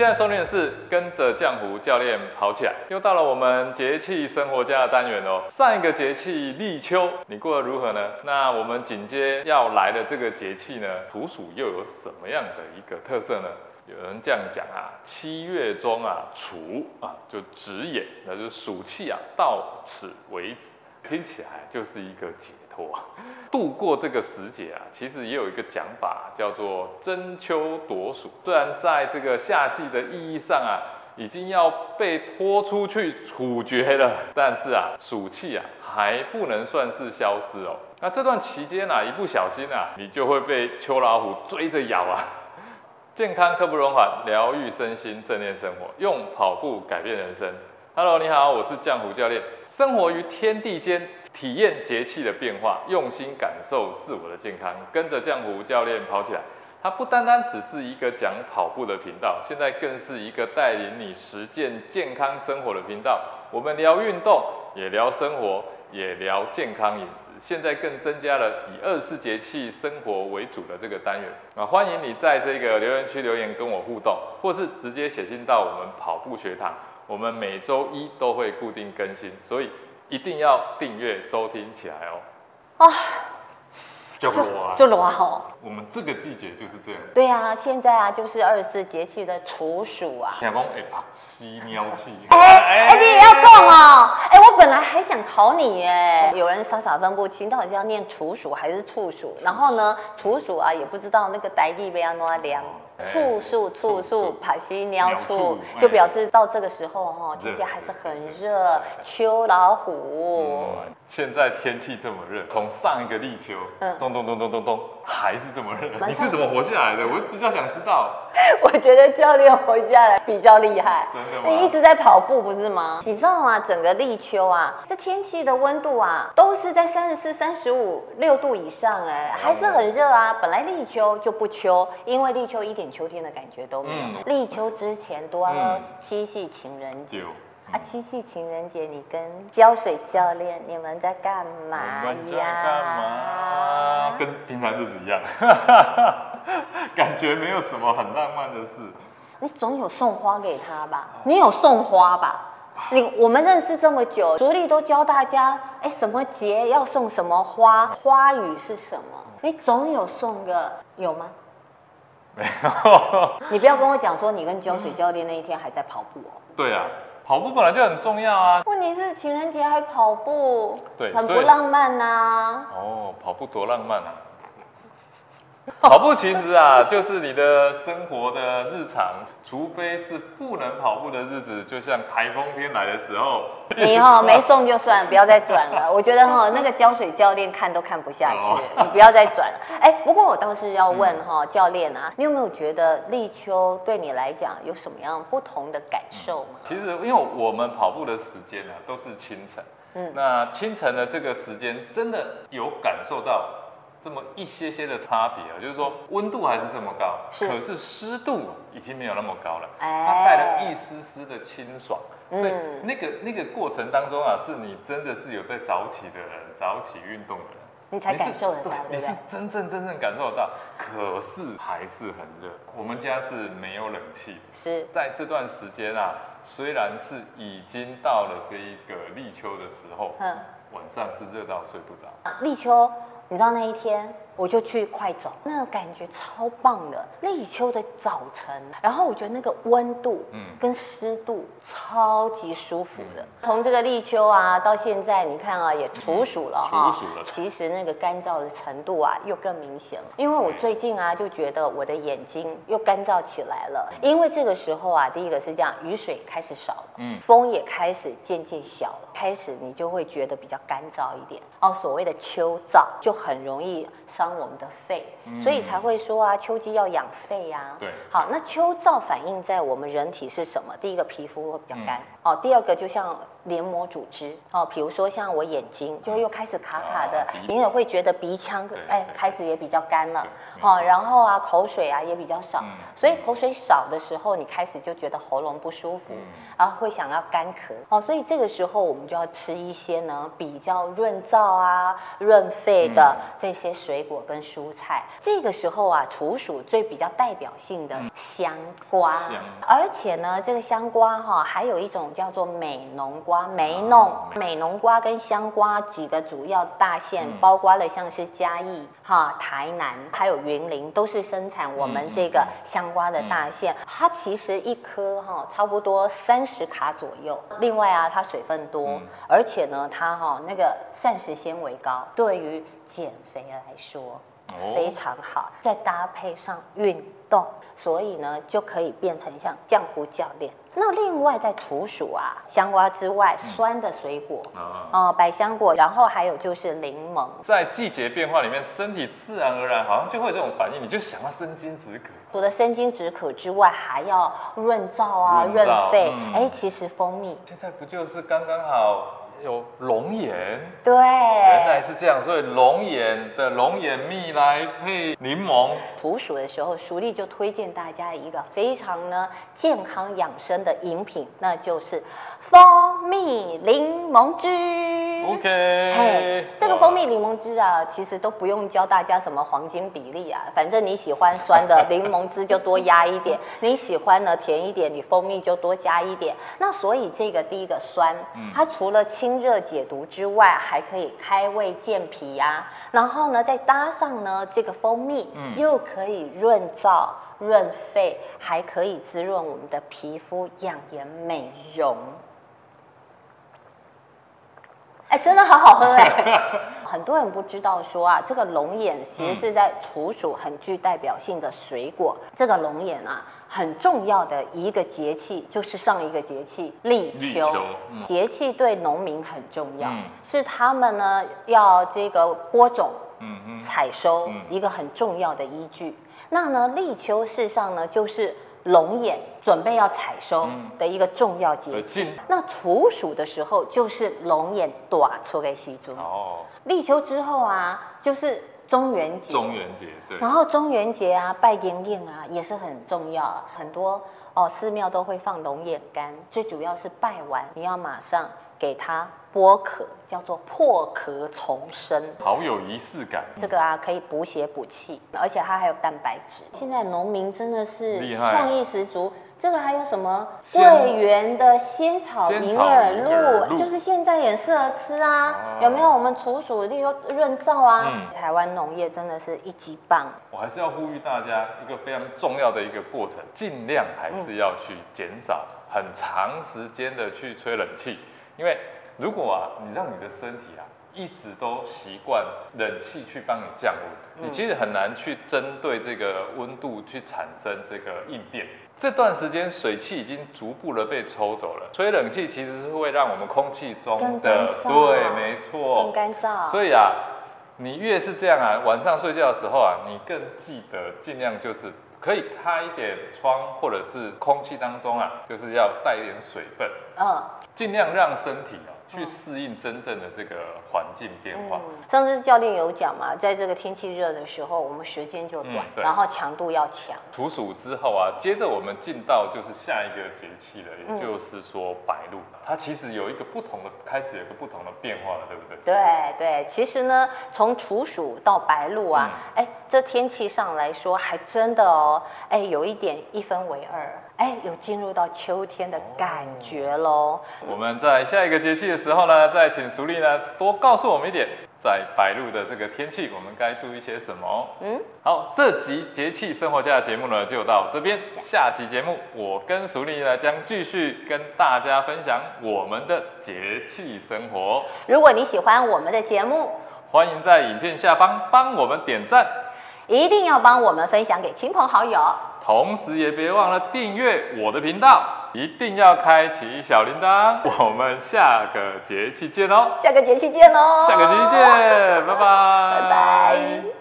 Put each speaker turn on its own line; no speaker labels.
现在收听的是跟着浆糊教练跑起来，又到了我们节气生活家的单元哦。上一个节气立秋，你过得如何呢？那我们紧接要来的这个节气呢，处暑又有什么样的一个特色呢？有人这样讲啊，七月中啊，处啊就止眼，那就暑气啊到此为止，听起来就是一个节脱。度过这个时节啊，其实也有一个讲法叫做争秋夺暑。虽然在这个夏季的意义上啊，已经要被拖出去处决了，但是啊，暑气啊还不能算是消失哦。那这段期间啊，一不小心啊，你就会被秋老虎追着咬啊。健康刻不容缓，疗愈身心，正念生活，用跑步改变人生。Hello，你好，我是江湖教练。生活于天地间，体验节气的变化，用心感受自我的健康。跟着江湖教练跑起来，它不单单只是一个讲跑步的频道，现在更是一个带领你实践健康生活的频道。我们聊运动，也聊生活，也聊健康饮食。现在更增加了以二十四节气生活为主的这个单元啊，欢迎你在这个留言区留言跟我互动，或是直接写信到我们跑步学堂，我们每周一都会固定更新，所以一定要订阅收听起来哦。啊，就我，
就我好。
我们这个季节就是这样。
对啊，现在啊就是二十四节气的处暑啊。
想讲会拍吸尿气。
哎哎，你也要讲哦。哎，我本来还想考你哎，有人傻傻分不清到底是要念处暑还是处暑，然后呢处暑啊也不知道那个代地被要弄凉。处暑处暑，怕西鸟处，就表示到这个时候哈，天气还是很热。秋老虎。
现在天气这么热，从上一个立秋，咚咚咚咚咚咚，还是这么热。你是怎么活下来的？我比较想知道。
我觉得教练活下来比较厉害。
真的吗？
你一直在跑步不是吗？你知道吗？整个立秋啊，这天气的温度啊，都是在三十四、三十五六度以上，哎，还是很热啊。本来立秋就不秋，因为立秋一点秋天的感觉都没有。立秋之前多七夕情人节。啊，七夕情人节，你跟浇水教练你们在干嘛呀？
跟平常日子一样，感觉没有什么很浪漫的事。
你总有送花给他吧？你有送花吧？你我们认识这么久，竹立都教大家，哎，什么节要送什么花？花语是什么？你总有送个有吗？
没有。
你不要跟我讲说你跟浇水教练那一天还在跑步哦。
对啊。跑步本来就很重要啊，
问题是情人节还跑步，
对，
很不浪漫呐。
哦，跑步多浪漫啊！跑步其实啊，就是你的生活的日常，除非是不能跑步的日子，就像台风天来的时候。
你哈没送就算，不要再转了。我觉得哈那个浇水教练看都看不下去，你不要再转了。哎，不过我倒是要问哈教练啊，你有没有觉得立秋对你来讲有什么样不同的感受吗？
其实因为我们跑步的时间呢都是清晨，嗯，那清晨的这个时间真的有感受到。这么一些些的差别啊，就是说温度还是这么高，可是湿度已经没有那么高了，它带了一丝丝的清爽，所以那个那个过程当中啊，是你真的是有在早起的人，早起运动的人，
你才感受得到，
你是真正真正感受得到，可是还是很热。我们家是没有冷气，
是。
在这段时间啊，虽然是已经到了这一个立秋的时候，嗯，晚上是热到睡不着，
立秋。你知道那一天，我就去快走，那个感觉超棒的。立秋的早晨，然后我觉得那个温度，嗯，跟湿度超级舒服的。从这个立秋啊到现在，你看啊，也处暑了
哈。处暑了。
其实那个干燥的程度啊，又更明显了。因为我最近啊，就觉得我的眼睛又干燥起来了。因为这个时候啊，第一个是这样，雨水开始少了，嗯，风也开始渐渐小了，开始你就会觉得比较干燥一点。哦，所谓的秋燥就。很容易伤我们的肺，所以才会说啊，秋季要养肺呀。
对，
好，那秋燥反映在我们人体是什么？第一个皮肤会比较干，哦，第二个就像黏膜组织哦，比如说像我眼睛就又开始卡卡的你也会觉得鼻腔哎开始也比较干了哦，然后啊口水啊也比较少，
嗯
所以口水少的时候，你开始就觉得喉咙不舒服，
嗯
然后会想要干咳。哦，所以这个时候我们就要吃一些呢比较润燥啊、润肺的
嗯。
这些水果跟蔬菜。这个时候啊，处暑最比较代表性的香瓜，
香。
而且呢，这个香瓜哈、还有一种叫做美浓瓜，梅弄、
哦
美浓瓜跟香瓜几个主要大县，
嗯
包括了像是嘉义、哈、台南，还有云林，都是生产我们
嗯
这个
嗯
香瓜的大县。它其实一颗哈、差不多三十卡左右。另外啊，它水分多，
嗯
而且呢，它哈、那个膳食纤维高，对于减肥来说。
哦
非常好，再搭配上运动，所以呢就可以变成像浆糊教练。那另外在除暑啊，香瓜之外，酸的水果
啊。
哦、百香果，然后还有就是柠檬。
在季节变化里面，身体自然而然好像就会有这种反应，你就想要生津止渴。
除了生津止渴之外，还要润燥啊、
润
肺。
嗯
哎、其实蜂蜜
现在不就是刚刚好有龙眼？
对，
原来是这样，所以龙眼的龙眼蜜来配柠檬，
处暑的时候，淑丽就推荐大家一个非常呢健康养生的饮品，那就是蜂蜜柠檬汁。
OK，
嘿，这个蜂蜜柠檬汁啊，其实都不用教大家什么黄金比例啊，反正你喜欢酸的柠檬汁就多压一点，你喜欢呢甜一点，你蜂蜜就多加一点。那所以这个第一个酸，
嗯
它除了清热解毒之外，还可以开胃健脾呀、然后呢再搭上呢这个蜂蜜，
嗯
又可以润燥。润肺，还可以滋润我们的皮肤，养颜美容。哎，真的好好喝哎！很多人不知道说啊，这个龙眼其实是在处暑很具代表性的水果。这个龙眼啊，很重要的一个节气就是上一个节气立秋。
立秋嗯
节气对农民很重要，
嗯
是他们呢要这个播种、采收
嗯
一个很重要的依据。那呢，立秋事实上呢，就是龙眼准备要采收
嗯
的一个重要节那处暑的时候，就是龙眼短出给西猪。
哦，
立秋之后啊，就是中元节。
中元节对，
然后中元节啊，拜年宴啊，也是很重要。很多哦，寺庙都会放龙眼干，最主要是拜完，你要马上给它剥壳，叫做破壳重生。
好有仪式感，
这个啊，可以补血补气，而且它还有蛋白质。现在农民真的是创意十足。这个还有什么桂圆的仙草银耳露，就是现在也适合吃啊。
哦
有没有？我们除暑例如润燥啊，
嗯
台湾农业真的是一级棒。
我还是要呼吁大家一个非常重要的一个过程，尽量还是要去减少很长时间的去吹冷气，因为如果啊，你让你的身体啊一直都习惯冷气去帮你降温，
嗯
你其实很难去针对这个温度去产生这个应变。这段时间水汽已经逐步的被抽走了，吹冷气其实是会让我们空气中的对，没错，
更干燥。
所以啊，你越是这样啊，晚上睡觉的时候啊，你更记得尽量就是可以开一点窗，或者是空气当中啊，就是要带一点水分，
嗯。
尽量让身体啊去适应真正的这个环境变化。
嗯，上次教练有讲嘛，在这个天气热的时候，我们时间就短，
嗯
然后强度要强。
处暑之后啊，接着我们进到就是下一个节气了，
嗯。
也就是说白露，它其实有一个不同的开始有一个不同的变化了，对不对？
对对，其实呢，从处暑到白露啊，
嗯。
哎、这天气上来说，还真的哦，哎，有一点一分为二，哎，有进入到秋天的感觉喽。
我们在下一个节气的时候呢，再请淑丽呢多告诉我们一点，在白露的这个天气，我们该注意些什么？
嗯，
好，这集节气生活家的节目呢就到这边，下集节目我跟淑丽呢将继续跟大家分享我们的节气生活，
如果你喜欢我们的节目，
欢迎在影片下方帮我们点赞，
一定要帮我们分享给亲朋好友。
同时也别忘了订阅我的频道，一定要开启小铃铛。我们下个节气见哦。
下个节气见哦！
下个节气见，拜拜，
拜拜。